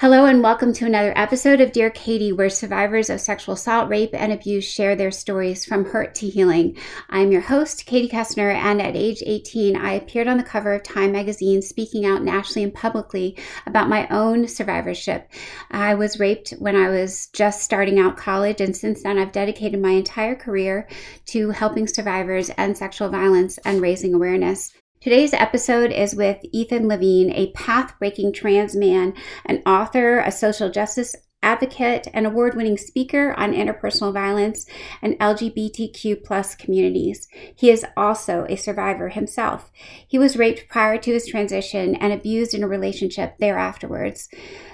Hello, and welcome to another episode of Dear Katie, where survivors of sexual assault, rape, and abuse share their stories from hurt to healing. I'm your host, Katie Koestner, and at age 18, I appeared on the cover of Time magazine speaking out nationally and publicly about my own survivorship. I was raped when I was just starting out college, and since then, I've dedicated my entire career to helping survivors and sexual violence and raising awareness. Today's episode is with Ethan Levine, a path breaking trans man, an author, a social justice advocate, an award winning speaker on interpersonal violence and LGBTQ plus communities. He is also a survivor himself. He was raped prior to his transition and abused in a relationship thereafterwards.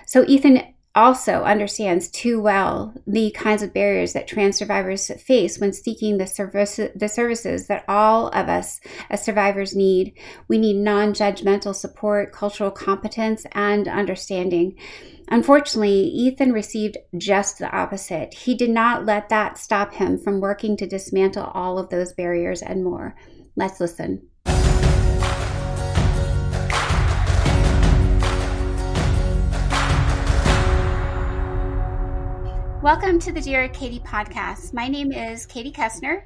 So, Ethan also understands too well the kinds of barriers that trans survivors face when seeking the, service, the services that all of us as survivors need. We need non judgmental support, cultural competence, and understanding. Unfortunately, Ethan received just the opposite. He did not let that stop him from working to dismantle all of those barriers and more. Let's listen. Welcome to the Dear Katie podcast. My name is Katie Koestner.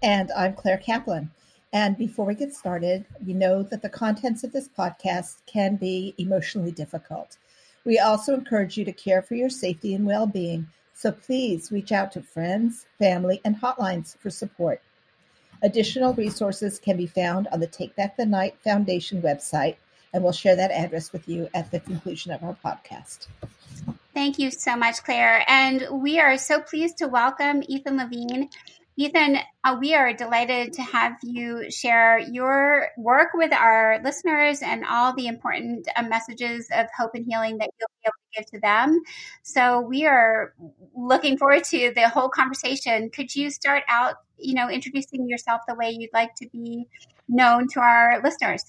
And I'm Claire Kaplan. And before we get started, you know that the contents of this podcast can be emotionally difficult. We also encourage you to care for your safety and well being, so please reach out to friends, family, and hotlines for support. Additional resources can be found on the Take Back the Night Foundation website, and we'll share that address with you at the conclusion of our podcast. Thank you so much, Claire. And we are so pleased to welcome Ethan Levine. Ethan, uh, we are delighted to have you share your work with our listeners and all the important uh, messages of hope and healing that you'll be able to give to them. So we are looking forward to the whole conversation. Could you start out, you know, introducing yourself the way you'd like to be known to our listeners?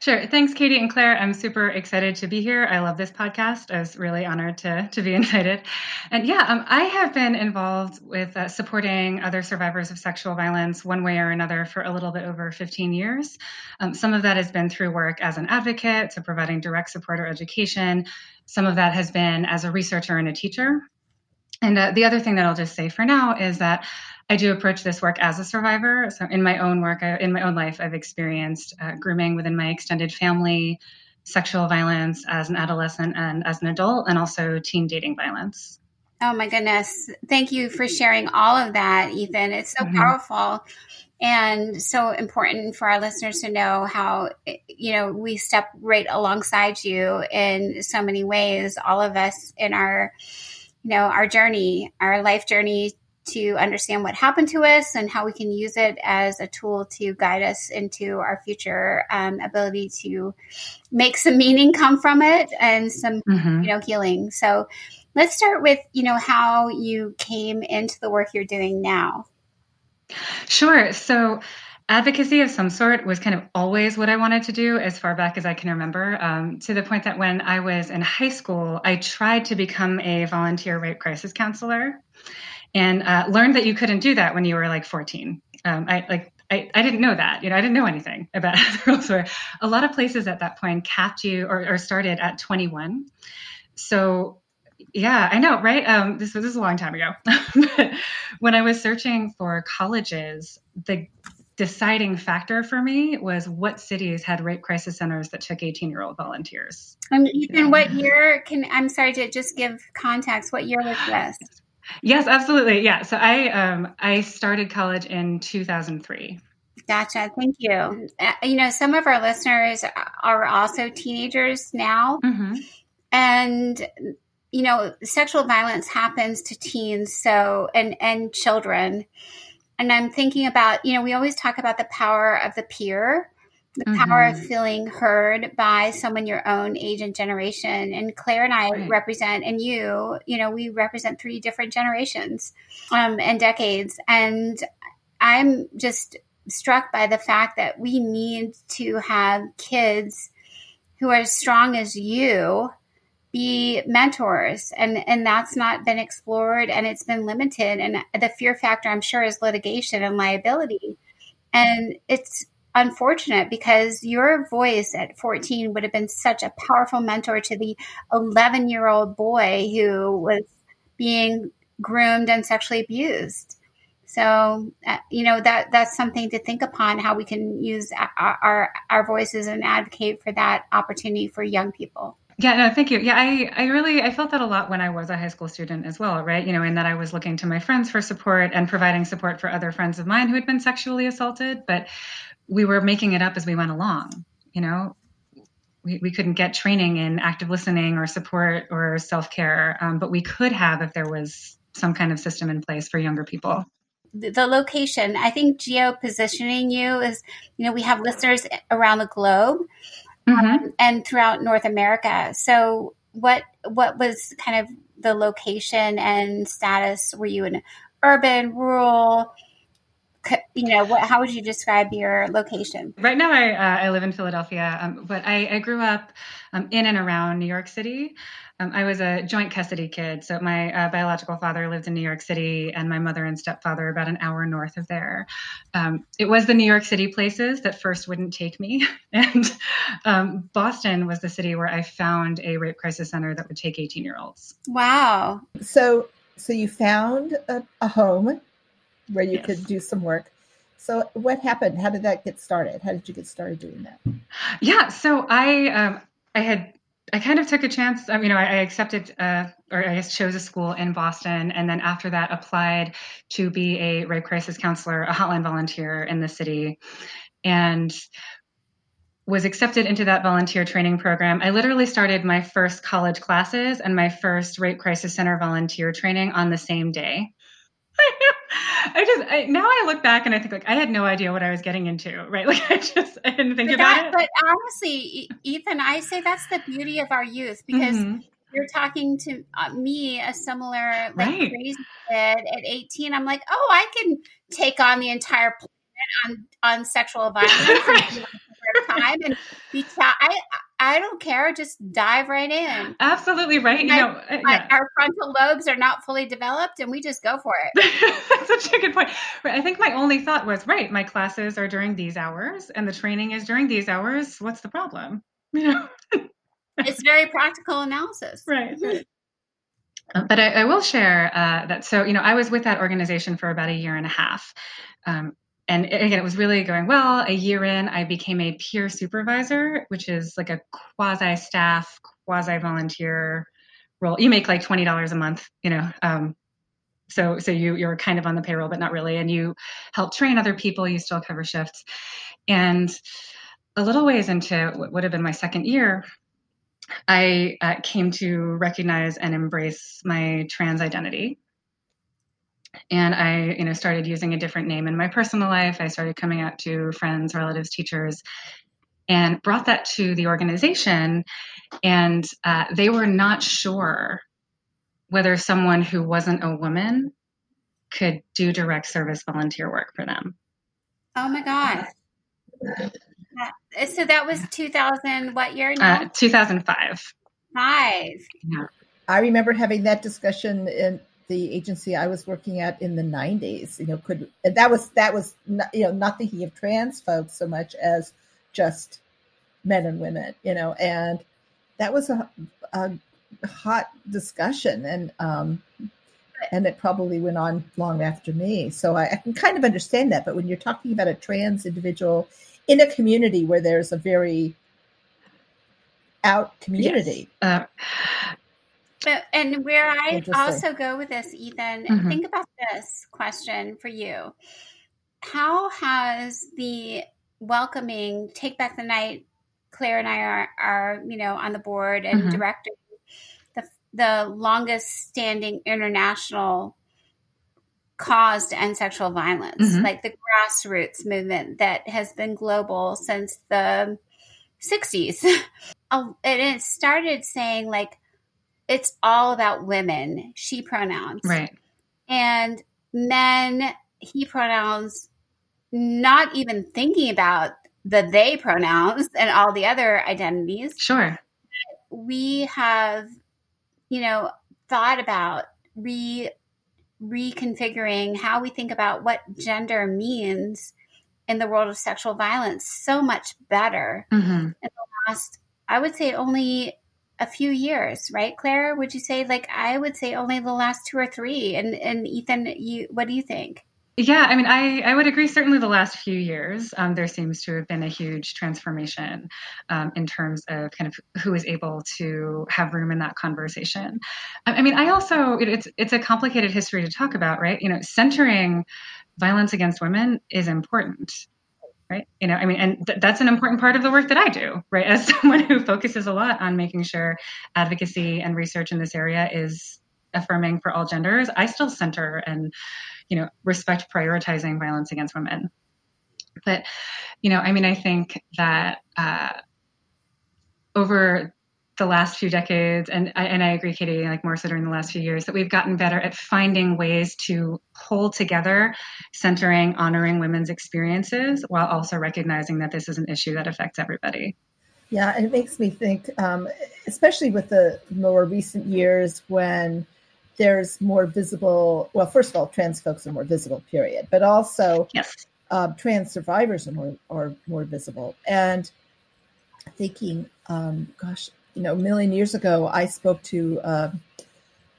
Sure. Thanks, Katie and Claire. I'm super excited to be here. I love this podcast. I was really honored to, to be invited. And yeah, um, I have been involved with uh, supporting other survivors of sexual violence one way or another for a little bit over 15 years. Um, some of that has been through work as an advocate, so providing direct support or education. Some of that has been as a researcher and a teacher. And uh, the other thing that I'll just say for now is that I do approach this work as a survivor. So, in my own work, I, in my own life, I've experienced uh, grooming within my extended family, sexual violence as an adolescent and as an adult, and also teen dating violence. Oh my goodness. Thank you for sharing all of that, Ethan. It's so mm-hmm. powerful and so important for our listeners to know how, you know, we step right alongside you in so many ways, all of us in our, you know, our journey, our life journey to understand what happened to us and how we can use it as a tool to guide us into our future um, ability to make some meaning come from it and some mm-hmm. you know healing. So let's start with you know how you came into the work you're doing now. Sure. So advocacy of some sort was kind of always what I wanted to do as far back as I can remember, um, to the point that when I was in high school, I tried to become a volunteer rape crisis counselor and uh, learned that you couldn't do that when you were like 14. Um, I like I, I didn't know that. You know, I didn't know anything about how the rules were. A lot of places at that point capped you or, or started at 21. So yeah, I know, right? Um, this was this was a long time ago. when I was searching for colleges, the deciding factor for me was what cities had rape crisis centers that took 18 year old volunteers. Um, Ethan, yeah. what year can I'm sorry to just give context? What year was this? Yes, absolutely. Yeah. So I um, I started college in 2003. Gotcha. Thank you. Uh, you know, some of our listeners are also teenagers now. Mm-hmm. And, you know, sexual violence happens to teens, so, and, and children. And I'm thinking about, you know, we always talk about the power of the peer the mm-hmm. power of mm-hmm. feeling heard by someone your own age and generation. And Claire and I right. represent, and you, you know, we represent three different generations um, and decades. And I'm just struck by the fact that we need to have kids who are as strong as you be mentors and and that's not been explored and it's been limited and the fear factor i'm sure is litigation and liability and it's unfortunate because your voice at 14 would have been such a powerful mentor to the 11 year old boy who was being groomed and sexually abused. So, uh, you know, that that's something to think upon how we can use our, our, our voices and advocate for that opportunity for young people. Yeah, no, thank you. Yeah, I, I really I felt that a lot when I was a high school student as well, right? You know, in that I was looking to my friends for support and providing support for other friends of mine who had been sexually assaulted, but we were making it up as we went along, you know. We, we couldn't get training in active listening or support or self care, um, but we could have if there was some kind of system in place for younger people the location i think geo positioning you is you know we have listeners around the globe mm-hmm. um, and throughout North America. So, what what was kind of the location and status? Were you in urban, rural? You know, what, how would you describe your location? Right now, I uh, I live in Philadelphia, um, but I, I grew up um, in and around New York City. Um, I was a joint custody kid. So my uh, biological father lived in New York City, and my mother and stepfather about an hour north of there. Um, it was the New York City places that first wouldn't take me, and um, Boston was the city where I found a rape crisis center that would take 18 year olds. Wow. So, so you found a, a home where you yes. could do some work. So what happened? How did that get started? How did you get started doing that? Yeah, so I um, I had I kind of took a chance. Um, you know, I, I accepted, uh, or I guess chose a school in Boston, and then after that, applied to be a rape crisis counselor, a hotline volunteer in the city, and was accepted into that volunteer training program. I literally started my first college classes and my first rape crisis center volunteer training on the same day. I just I, now I look back and I think like I had no idea what I was getting into, right? Like I just I didn't think but about that, it. But honestly, Ethan, I say that's the beauty of our youth because mm-hmm. you're talking to uh, me, a similar like right. crazy kid at 18. I'm like, oh, I can take on the entire planet on on sexual violence. time and be I I don't care. Just dive right in. Absolutely right. You know, uh, yeah. our frontal lobes are not fully developed, and we just go for it. That's such a good point. I think my only thought was, right, my classes are during these hours, and the training is during these hours. What's the problem? You know, it's very practical analysis, right? Uh, but I, I, will share uh, that. So, you know, I was with that organization for about a year and a half. Um, and again, it was really going well. A year in, I became a peer supervisor, which is like a quasi staff, quasi volunteer role. You make like twenty dollars a month, you know. Um, so so you you're kind of on the payroll, but not really, and you help train other people. You still cover shifts, and a little ways into what would have been my second year, I uh, came to recognize and embrace my trans identity and i you know started using a different name in my personal life. I started coming out to friends relatives teachers and brought that to the organization. And uh, they were not sure whether someone who wasn't a woman could do direct service volunteer work for them. Oh my god so that was 2000 what year now? Uh, 2005 five. Yeah. i remember having that discussion in the agency I was working at in the 90s. You know, could and that was that was not, you know not thinking of trans folks so much as just men and women. You know, and that was a, a hot discussion, and um, and it probably went on long after me. So I, I can kind of understand that. But when you're talking about a trans individual in a community where there's a very out community. Yes. Uh, and where I also go with this, Ethan, mm-hmm. think about this question for you. How has the welcoming Take Back the Night, Claire and I are, are you know, on the board and mm-hmm. directing the, the longest standing international cause to end sexual violence, mm-hmm. like the grassroots movement that has been global since the 60s. and it started saying, like, it's all about women, she pronouns. Right. And men, he pronouns, not even thinking about the they pronouns and all the other identities. Sure. We have, you know, thought about re reconfiguring how we think about what gender means in the world of sexual violence so much better mm-hmm. in the last, I would say, only a few years, right, Claire? Would you say like I would say only the last two or three? And and Ethan, you what do you think? Yeah, I mean, I, I would agree. Certainly, the last few years, um, there seems to have been a huge transformation um, in terms of kind of who is able to have room in that conversation. I, I mean, I also it's it's a complicated history to talk about, right? You know, centering violence against women is important right? You know i mean and th- that's an important part of the work that i do right? As someone who focuses a lot on making sure advocacy and research in this area is affirming for all genders i still center and you know respect prioritizing violence against women. But you know i mean i think that uh, over the last few decades, and I, and I agree, Katie, like more so during the last few years, that we've gotten better at finding ways to hold together, centering, honoring women's experiences, while also recognizing that this is an issue that affects everybody. Yeah, it makes me think, um, especially with the more recent years when there's more visible, well, first of all, trans folks are more visible, period, but also yes. uh, trans survivors are more, are more visible. And thinking, um, gosh, you know, a million years ago, I spoke to uh,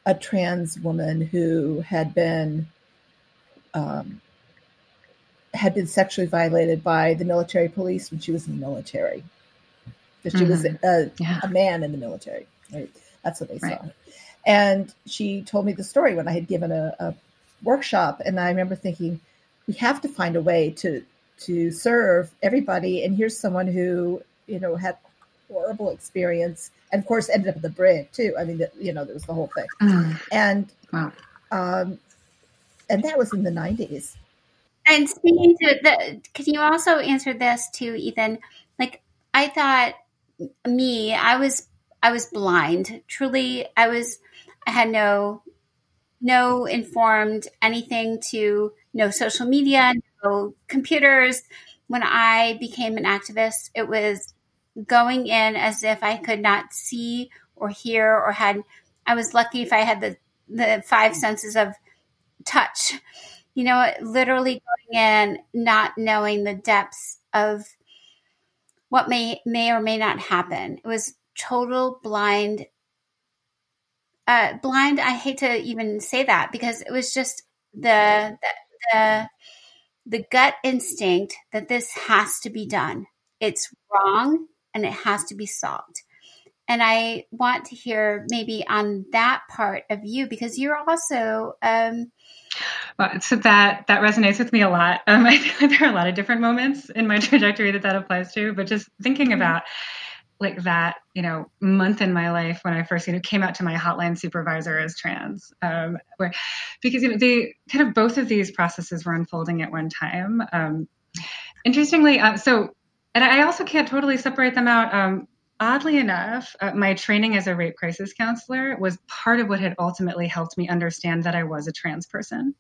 a trans woman who had been um, had been sexually violated by the military police when she was in the military. Because she mm-hmm. was a, yeah. a, man in the military. Right? That's what they right. saw. And she told me the story when I had given a, a workshop, and I remember thinking, we have to find a way to to serve everybody. And here's someone who you know had horrible experience, and of course ended up in the brig too. I mean, the, you know, there was the whole thing, mm. and wow. um, and that was in the nineties. And speaking to the, can you also answer this too, Ethan? Like, I thought me, I was, I was blind. Truly, I was, I had no, no informed anything to no social media, no computers. When I became an activist, it was going in as if I could not see or hear or had I was lucky if I had the the five senses of touch. You know, literally going in not knowing the depths of what may may or may not happen. It was total blind uh, blind i hate to even say that because it was just the, the the the gut instinct that this has to be done it's wrong and it has to be solved. And I want to hear maybe on that part of you because you're also. Um, well, so that that resonates with me a lot. Um, I feel like there are a lot of different moments in my trajectory that that applies to. But just thinking mm-hmm. about like that, you know, month in my life when I first, you know, came out to my hotline supervisor as trans, um, where because you know they kind of both of these processes were unfolding at one time. Um, interestingly, uh, so and I also can't totally separate them out. Um, oddly enough, uh, my training as a rape crisis counselor was part of what had ultimately helped me understand that I was a trans person.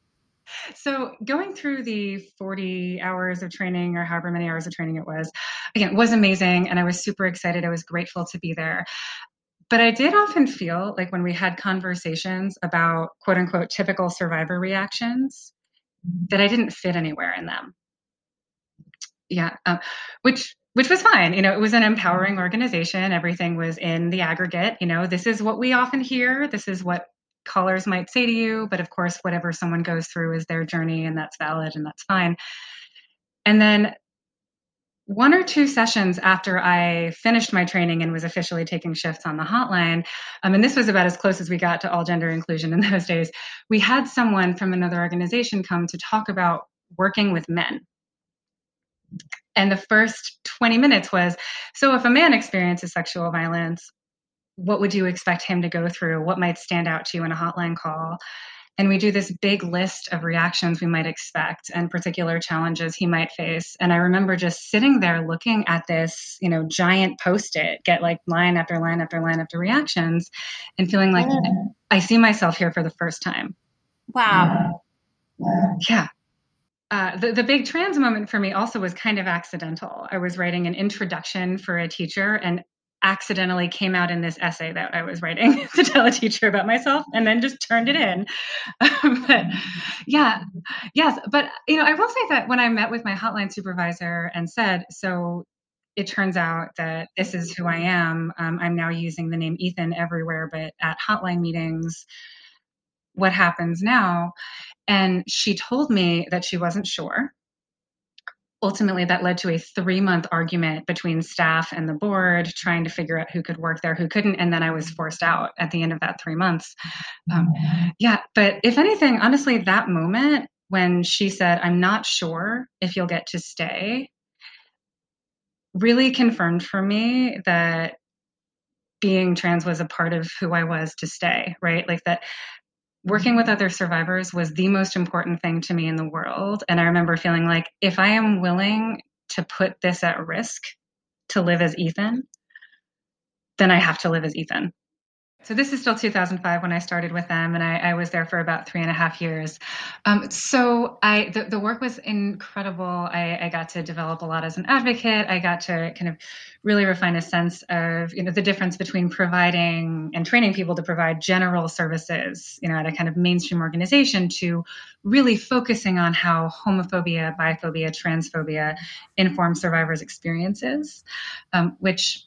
So, going through the 40 hours of training or however many hours of training it was, again, was amazing. And I was super excited. I was grateful to be there. But I did often feel like when we had conversations about quote unquote typical survivor reactions, that I didn't fit anywhere in them yeah um, which which was fine you know it was an empowering organization. Everything was in the aggregate you know this is what we often hear this is what callers might say to you but of course whatever someone goes through is their journey and that's valid and that's fine. And then one or two sessions after I finished my training and was officially taking shifts on the hotline, um, and this was about as close as we got to all gender inclusion in those days, we had someone from another organization come to talk about working with men and the first 20 minutes was so if a man experiences sexual violence, what would you expect him to go through? What might stand out to you in a hotline call? And we do this big list of reactions we might expect and particular challenges he might face. And I remember just sitting there looking at this, you know, giant post it, get like line after line after line after reactions, and feeling like I see myself here for the first time. Wow. Yeah. Uh, the, the big trans moment for me also was kind of accidental. I was writing an introduction for a teacher, and accidentally came out in this essay that I was writing to tell a teacher about myself and then just turned it in. but yeah, yes. But, you know, I will say that when I met with my hotline supervisor and said, so it turns out that this is who I am, um, I'm now using the name Ethan everywhere, but at hotline meetings, what happens now? And she told me that she wasn't sure. Ultimately that led to a three month argument between staff and the board trying to figure out who could work there who couldn't and then i was forced out at the end of that three months. Um, yeah but if anything honestly that moment when she said i'm not sure if you'll get to stay really confirmed for me that being trans was a part of who i was to stay right? Like that working with other survivors was the most important thing to me in the world. And I remember feeling like if I am willing to put this at risk to live as Ethan, then I have to live as Ethan. So this is still 2005 when I started with them, and I, I was there for about three and a half years. Um, so I the, the, work was incredible. I, I, got to develop a lot as an advocate. I got to kind of really refine a sense of you know the difference between providing and training people to provide general services, you know, at a kind of mainstream organization to really focusing on how homophobia, biphobia, transphobia inform survivors' experiences, um, which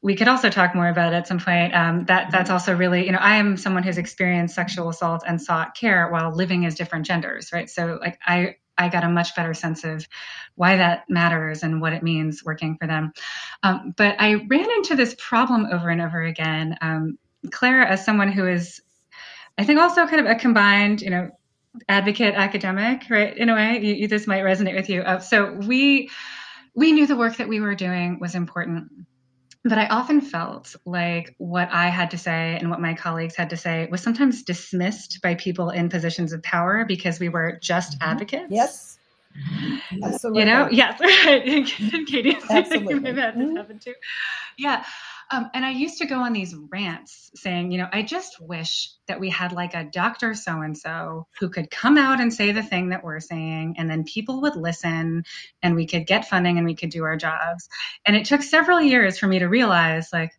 we could also talk more about at some point. Um, that that's also really, you know, I am someone who's experienced sexual assault and sought care while living as different genders, right? So like I I got a much better sense of why that matters and what it means working for them. Um, but I ran into this problem over and over again. Um, Claire, as someone who is, I think, also kind of a combined, you know, advocate academic, right? In a way, you, you, this might resonate with you. Uh, so we we knew the work that we were doing was important but I often felt like what I had to say and what my colleagues had to say was sometimes dismissed by people in positions of power because we were just mm-hmm. advocates. Yes. Absolutely. You know, yes. Katie, Absolutely. you may have mm-hmm. happen too. Yeah. Um, and I used to go on these rants saying, you know, I just wish that we had like a doctor so and so who could come out and say the thing that we're saying, and then people would listen and we could get funding and we could do our jobs. And it took several years for me to realize, like,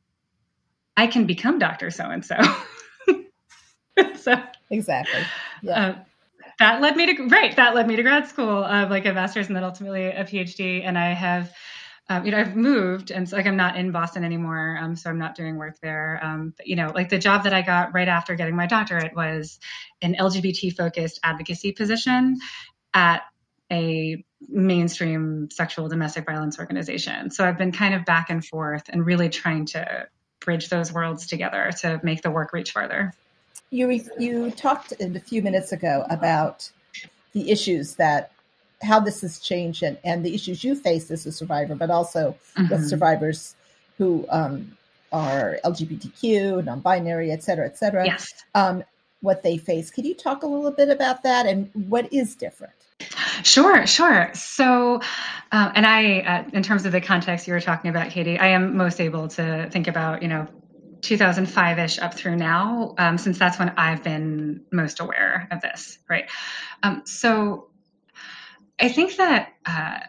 I can become Dr. So and so. So exactly. Yeah. Uh, that led me to right. That led me to grad school of like a master's and then ultimately a PhD. And I have um, you know, I've moved and so like I'm not in Boston anymore. Um, so I'm not doing work there. Um, but you know, like the job that I got right after getting my doctorate was an LGBT focused advocacy position at a mainstream sexual domestic violence organization. So I've been kind of back and forth and really trying to bridge those worlds together to make the work reach farther. You you talked a few minutes ago about the issues that how this has changed and, and the issues you face as a survivor, but also mm-hmm. with survivors who um, are LGBTQ, non-binary, et cetera, et cetera. Yes. Um, what they face. Can you talk a little bit about that and what is different? Sure, sure. So, uh, and I, uh, in terms of the context you were talking about, Katie, I am most able to think about, you know, 2005ish up through now, um, since that's when I've been most aware of this, right? Um, so, I think that uh,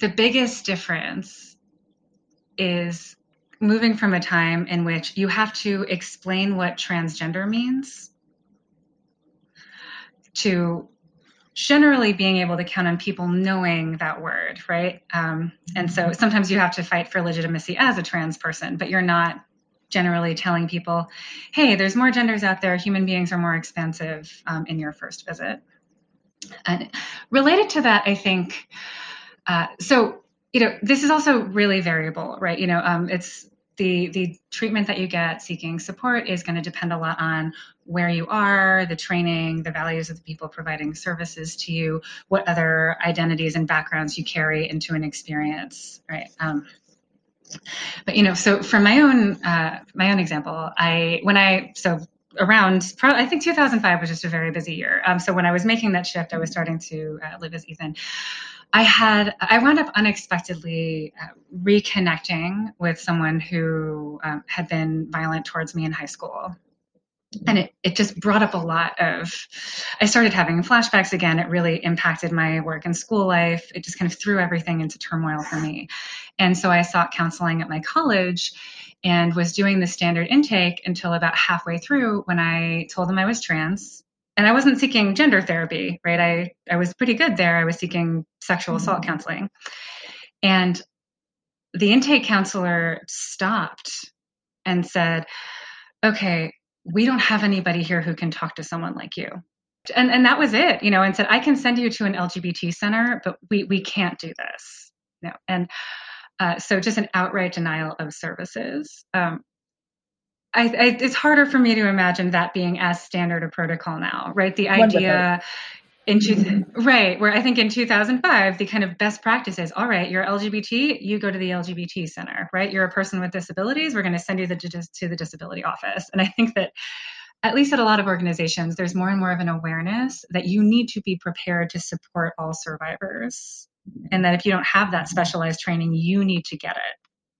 the biggest difference is moving from a time in which you have to explain what transgender means to generally being able to count on people knowing that word, right? Um, and so sometimes you have to fight for legitimacy as a trans person, but you're not generally telling people, hey, there's more genders out there, human beings are more expansive um, in your first visit. And related to that, I think, uh, so, you know, this is also really variable, right? You know, um, it's the the treatment that you get seeking support is going to depend a lot on where you are the training the values of the people providing services to you what other identities and backgrounds you carry into an experience right um, but you know so from my own uh, my own example i when i so around i think 2005 was just a very busy year. Um, so when i was making that shift i was starting to uh, live as ethan. I had i wound up unexpectedly uh, reconnecting with someone who um, had been violent towards me in high school. And it, it just brought up a lot of i started having flashbacks again. It really impacted my work and school life. It just kind of threw everything into turmoil for me And so I sought counseling at my college and was doing the standard intake until about halfway through when I told them I was trans. And I wasn't seeking gender therapy, right? I, I was pretty good there. I was seeking sexual assault mm-hmm. counseling. And the intake counselor stopped and said, okay, we don't have anybody here who can talk to someone like you. And, and that was it, you know, and said, I can send you to an LGBT center, but we, we can't do this. No. And uh, so just an outright denial of services. Um, I, I, it's harder for me to imagine that being as standard a protocol now, right? The idea in mm-hmm. right where I think in 2005 the kind of best practices. All right, you're LGBT, you go to the LGBT center, right? You're a person with disabilities, we're going to send you the, to the disability office. And I think that at least at a lot of organizations, there's more and more of an awareness that you need to be prepared to support all survivors and that if you don't have that specialized training, you need to get it.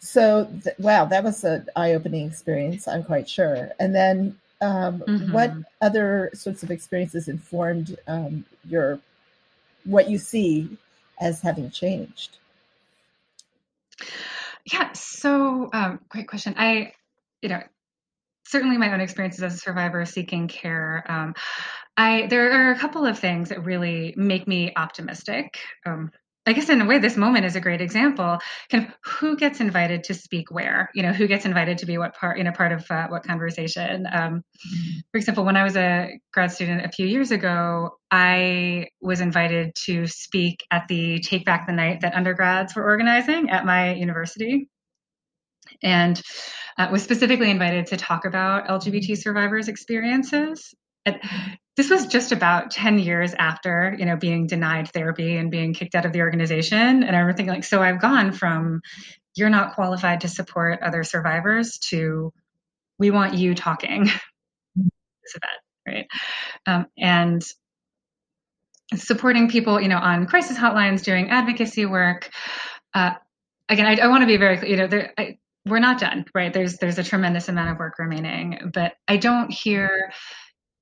So, th- wow, that was an eye opening experience, I'm quite sure. And then, um, mm-hmm. what other sorts of experiences informed um, your what you see as having changed? Yeah, so um, great question. I, you know, certainly my own experiences as a survivor seeking care. Um, I there are a couple of things that really make me optimistic. Um, I guess in a way, this moment is a great example. Kind of who gets invited to speak where, you know, who gets invited to be what part, you know, part of uh, what conversation. Um, for example, when I was a grad student a few years ago, I was invited to speak at the Take Back the Night that undergrads were organizing at my university, and uh, was specifically invited to talk about LGBT survivors' experiences this was just about 10 years after you know being denied therapy and being kicked out of the organization. And i remember thinking like so i've gone from you're not qualified to support other survivors to we want you talking. This event right? Um, and supporting people you know on crisis hotlines doing advocacy work. Uh, again i, I want to be very clear, you know there, I, we're not done right? There's there's a tremendous amount of work remaining but i don't hear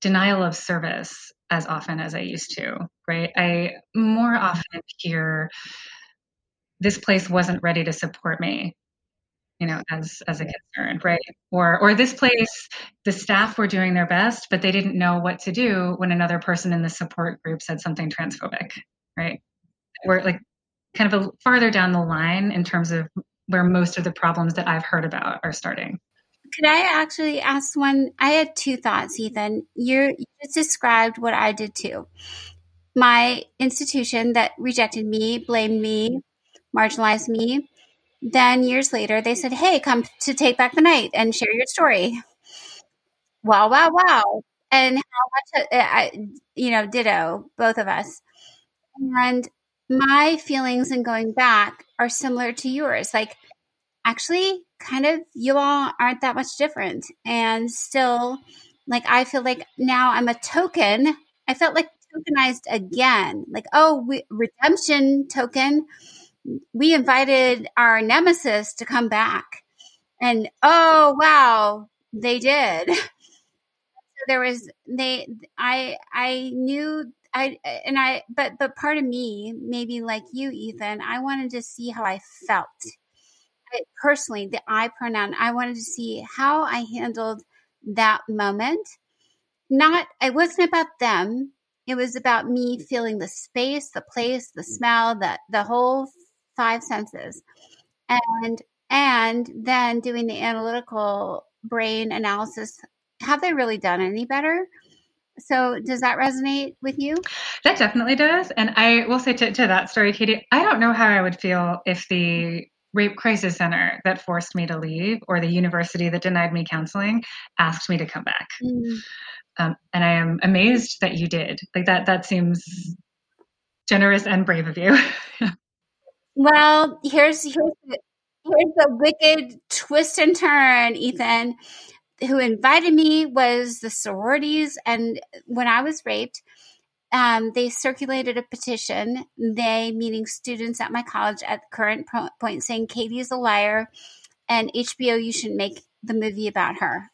denial of service as often as I used to, right? I more often hear this place wasn't ready to support me, you know, as as a concern, right? Or or this place, the staff were doing their best, but they didn't know what to do when another person in the support group said something transphobic, right? We're like kind of a farther down the line in terms of where most of the problems that I've heard about are starting. Could I actually ask one? I had two thoughts, Ethan. You're, you just described what I did too. My institution that rejected me, blamed me, marginalized me. Then years later, they said, "Hey, come to take back the night and share your story." Wow, wow, wow! And how much, uh, I, you know, ditto, both of us. And my feelings in going back are similar to yours. Like, actually, kind of you all aren't that much different. And still, like, I feel like now I'm a token. I felt like tokenized again. Like, oh, we, redemption token. We invited our nemesis to come back. And oh, wow, they did. there was, they, I, I knew I and I but but part of me maybe like you Ethan I wanted to see how I felt personally, the I pronoun, I wanted to see how I handled that moment. Not, it wasn't about them. It was about me feeling the space, the place, the smell, the, the whole five senses. And, and then doing the analytical brain analysis. Have they really done any better? So does that resonate with you? That definitely does. And I will say to, to that story, Katie, I don't know how I would feel if the rape crisis center that forced me to leave or the university that denied me counseling asked me to come back. Mm. um, and i am amazed that you did. Like that that seems generous and brave of you. Well here's here's the, here's the wicked twist and turn ethan. Who invited me was the sororities and when i was raped um, they circulated a petition, they meaning students at my college at the current point saying Katie is a liar and HBO, you shouldn't make the movie about her.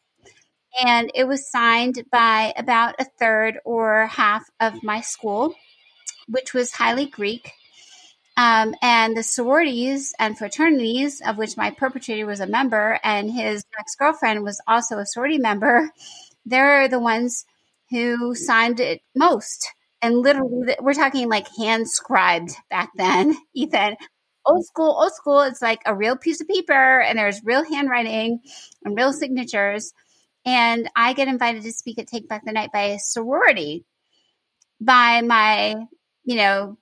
And it was signed by about a third or half of my school, which was highly Greek. Um, and the sororities and fraternities, of which my perpetrator was a member and his ex girlfriend was also a sorority member, they're the ones who signed it most. And literally, we're talking like hand scribed back then, Ethan. Old school, old school. It's like a real piece of paper, and there's real handwriting and real signatures. And I get invited to speak at Take Back the Night by a sorority by my, you know,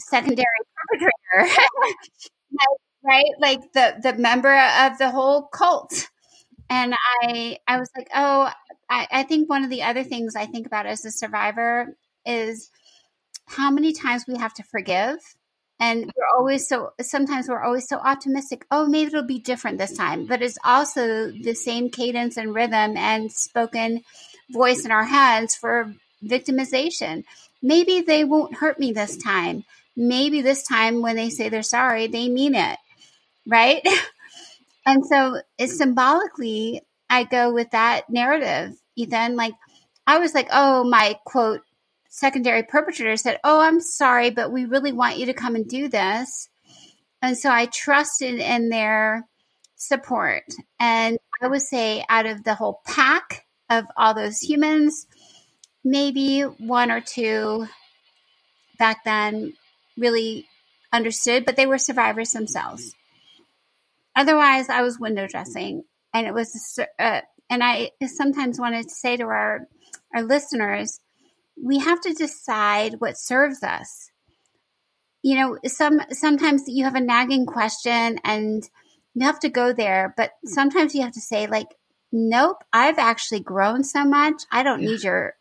secondary perpetrator, right? Like the the member of the whole cult. And I I was like, oh, I, I think one of the other things I think about as a survivor is how many times we have to forgive. And mm-hmm. we're always so, sometimes we're always so optimistic. Oh, maybe it'll be different this time. But it's also the same cadence and rhythm and spoken voice in our heads for victimization. Maybe they won't hurt me this time. Maybe this time when they say they're sorry, they mean it. Right. and so it's symbolically, I go with that narrative, Ethan. Like, I was like, oh, my quote, secondary perpetrator said, oh, I'm sorry, but we really want you to come and do this. And so I trusted in their support. And I would say, out of the whole pack of all those humans, maybe one or two back then really understood, but they were survivors themselves. Otherwise, I was window dressing, and it was, uh, and I sometimes wanted to say to our our listeners, we have to decide what serves us. You know, some sometimes you have a nagging question, and you have to go there, but sometimes you have to say, like, nope, I've actually grown so much, I don't need your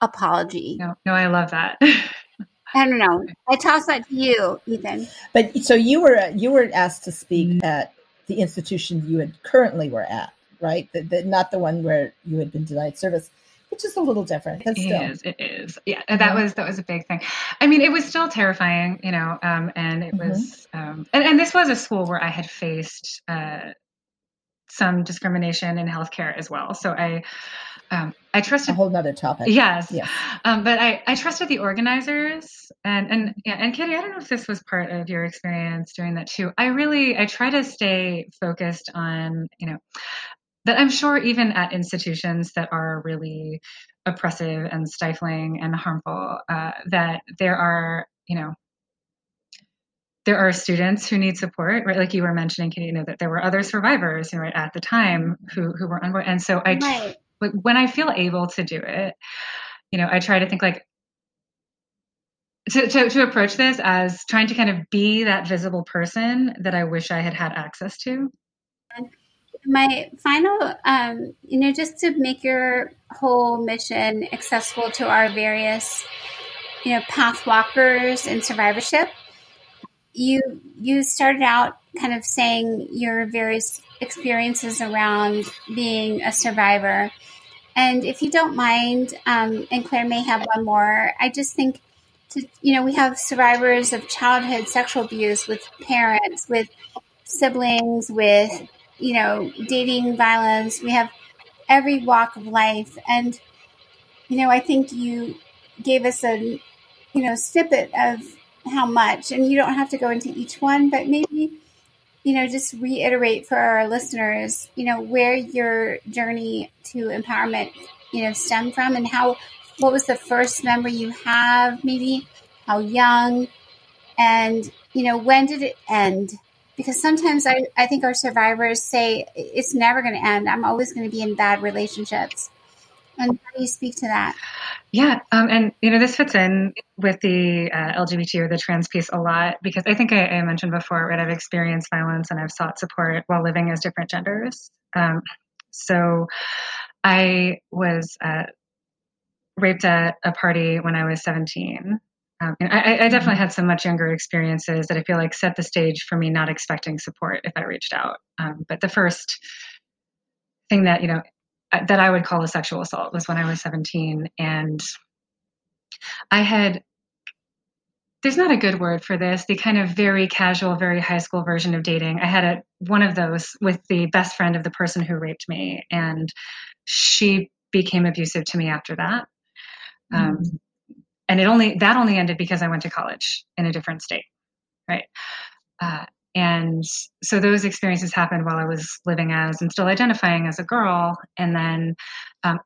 apology. No, no, I love that. I don't know. I toss that to you, Ethan. But so you were you were asked to speak mm-hmm. at the institution you had currently were at, right? The, the, not the one where you had been denied service, which is a little different. It still. is. It is. Yeah, that yeah. was that was a big thing. I mean, it was still terrifying, you know, um, and it mm-hmm. was, um, and, and this was a school where I had faced uh, some discrimination in healthcare as well. So I um, I trusted a whole nother topic. Yes. yes. Um, but I, I trusted the organizers and, and, yeah, and Katie, I don't know if this was part of your experience doing that too. I really, I try to stay focused on, you know, that I'm sure even at institutions that are really oppressive and stifling and harmful, uh, that there are, you know, there are students who need support, right? Like you were mentioning, Katie, you know, that there were other survivors, you know, right, at the time who who were unborn. And so I right like when I feel able to do it, you know, I try to think like to, to, to approach this as trying to kind of be that visible person that I wish I had had access to. My final, um, you know, just to make your whole mission accessible to our various, you know, path walkers in survivorship. You you started out kind of saying your various experiences around being a survivor. And if you don't mind, um, and Claire may have one more, I just think to, you know, we have survivors of childhood sexual abuse with parents, with siblings, with, you know, dating violence. We have every walk of life. And, you know, I think you gave us a, you know, snippet of how much, and you don't have to go into each one, but maybe you know, just reiterate for our listeners, you know, where your journey to empowerment, you know, stem from and how, what was the first memory you have, maybe how young, and, you know, when did it end? Because sometimes I, I think our survivors say it's never going to end. I'm always going to be in bad relationships. And how do you speak to that? Yeah, um, and you know this fits in with the uh, LGBT or the trans piece a lot because I think I, I, mentioned before, right? I've experienced violence and I've sought support while living as different genders. Um, so I was uh, raped at a party when I was 17. Um, and I, I, definitely had some much younger experiences that I feel like set the stage for me not expecting support if I reached out. Um, but the first thing that you know that I would call a sexual assault was when I was 17. And I had, there's not a good word for this, the kind of very casual, very high school version of dating. I had a, one of those with the best friend of the person who raped me. And she became abusive to me after that. Um, mm-hmm. And it only, that only ended because I went to college in a different state. right? Uh, and so those experiences happened while I was living as and still identifying as a girl. And then um,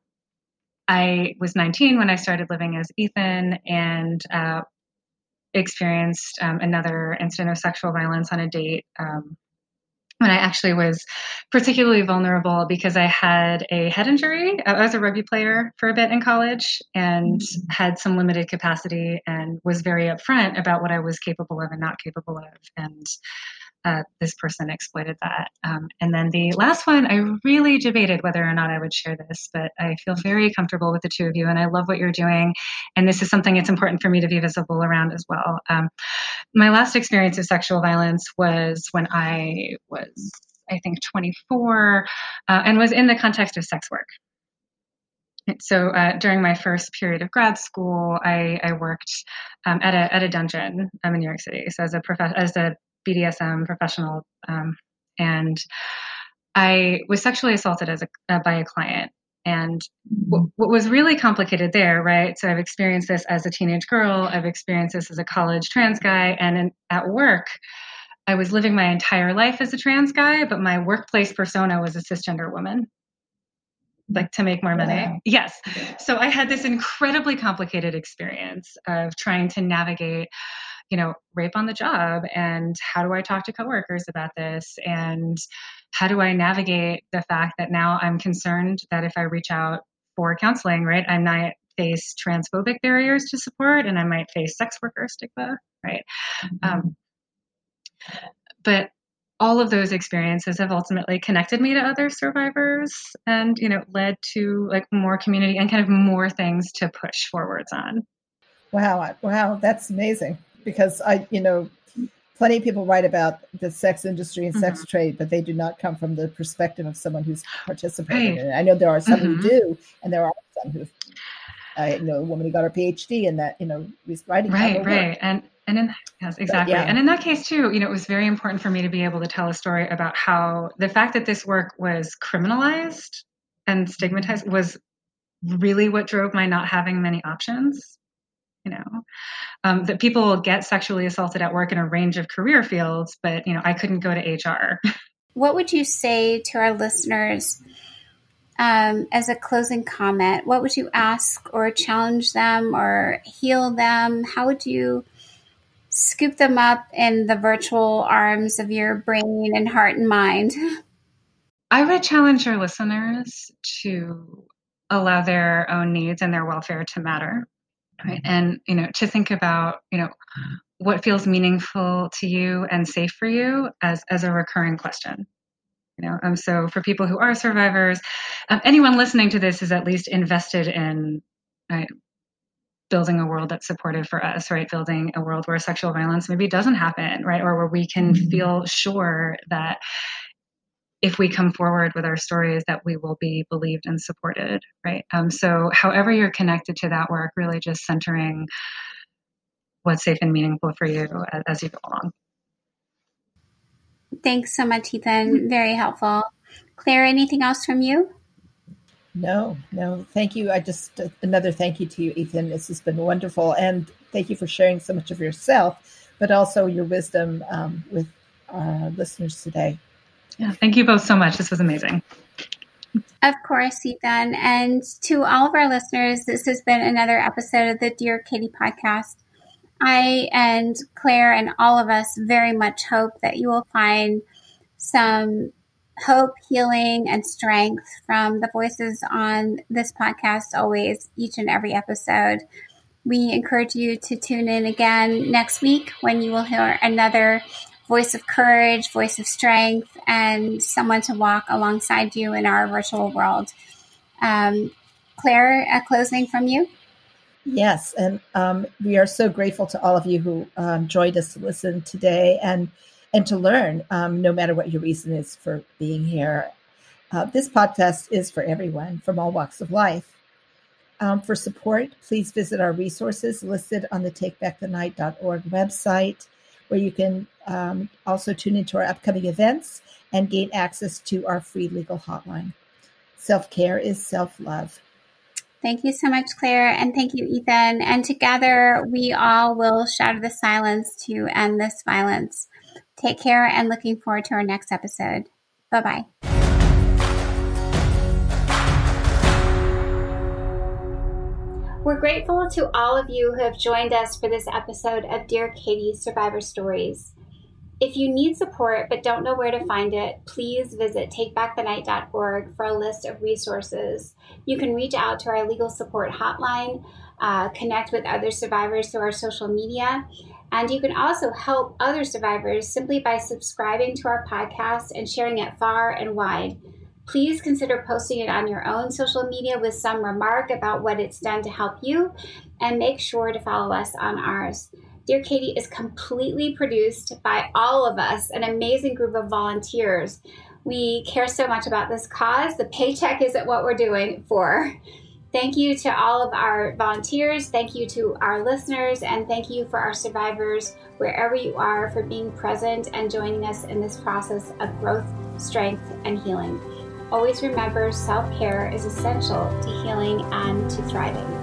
I was 19 when I started living as Ethan and uh, experienced um, another incident of sexual violence on a date. Um, when I actually was particularly vulnerable because I had a head injury. I was a rugby player for a bit in college and mm-hmm. had some limited capacity and was very upfront about what I was capable of and not capable of. And uh, this person exploited that. Um, and then the last one, I really debated whether or not I would share this, but I feel very comfortable with the two of you, and I love what you're doing. And this is something it's important for me to be visible around as well. Um, my last experience of sexual violence was when I was, I think, 24, uh, and was in the context of sex work. So uh, during my first period of grad school, I, I worked um, at a at a dungeon um, in New York City. So as a prof- as a BDSM professional, um, and I was sexually assaulted as a uh, by a client. And w- what was really complicated there, right? So I've experienced this as a teenage girl. I've experienced this as a college trans guy, and in, at work, I was living my entire life as a trans guy, but my workplace persona was a cisgender woman like to make more money. Yeah. Yes. So I had this incredibly complicated experience of trying to navigate you know, rape on the job and how do I talk to coworkers about this and how do I navigate the fact that now I'm concerned that if I reach out for counseling, right, I might face transphobic barriers to support and I might face sex worker stigma, right? Mm-hmm. Um, but all of those experiences have ultimately connected me to other survivors and you know led to like more community and kind of more things to push forwards on wow wow that's amazing because I, you know, plenty of people write about the sex industry and sex mm-hmm. trade, but they do not come from the perspective of someone who's participating right. in it. I know there are some mm-hmm. who do, and there are some who. I know a woman who got her PhD in that you know was writing. Right, right, and and in yes, exactly. Yeah. And in that case too, you know, it was very important for me to be able to tell a story about how the fact that this work was criminalized and stigmatized was really what drove my not having many options you know um, that people get sexually assaulted at work in a range of career fields but you know i couldn't go to hr what would you say to our listeners um, as a closing comment? What would you ask or challenge them or heal them? How would you scoop them up in the virtual arms of your brain and heart and mind? I would challenge your listeners to allow their own needs and their welfare to matter right? And you know to think about you know what feels meaningful to you and safe for you as as a recurring question. You know um, so for people who are survivors um, anyone listening to this is at least invested in right, building a world that's supportive for us right? Building a world where sexual violence maybe doesn't happen right? Or where we can mm-hmm. feel sure that if we come forward with our stories that we will be believed and supported right? Um, so however you're connected to that work really just centering what's safe and meaningful for you as, as you go along. Thanks so much ethan. Very helpful. Claire anything else from you? No no. Thank you. I just uh, another thank you to you ethan. This has been wonderful. And thank you for sharing so much of yourself but also your wisdom um, with our listeners today yeah, thank you both so much. This was amazing. Of course, Ethan. And to all of our listeners, this has been another episode of the Dear Katie podcast. I and Claire and all of us very much hope that you will find some hope, healing, and strength from the voices on this podcast, always, each and every episode. We encourage you to tune in again next week when you will hear another voice of courage, voice of strength, and someone to walk alongside you in our virtual world. Um, Claire, a closing from you? Yes, and um, we are so grateful to all of you who um, joined us to listen today and and to learn, um, no matter what your reason is for being here. Uh, this podcast is for everyone from all walks of life. Um, for support, please visit our resources listed on the TakeBackTheNight.org website where you can um, also tune into our upcoming events and gain access to our free legal hotline. Self care is self love. Thank you so much, Claire, and thank you, Ethan. And together, we all will shatter the silence to end this violence. Take care and looking forward to our next episode. Bye bye. We're grateful to all of you who have joined us for this episode of Dear Katie Survivor Stories. If you need support but don't know where to find it, please visit takebackthenight.org for a list of resources. You can reach out to our legal support hotline, uh, connect with other survivors through our social media, and you can also help other survivors simply by subscribing to our podcast and sharing it far and wide. Please consider posting it on your own social media with some remark about what it's done to help you, and make sure to follow us on ours. Dear Katie is completely produced by all of us, an amazing group of volunteers. We care so much about this cause. The paycheck isn't what we're doing for. Thank you to all of our volunteers. Thank you to our listeners. And thank you for our survivors, wherever you are, for being present and joining us in this process of growth, strength, and healing. Always remember self care is essential to healing and to thriving.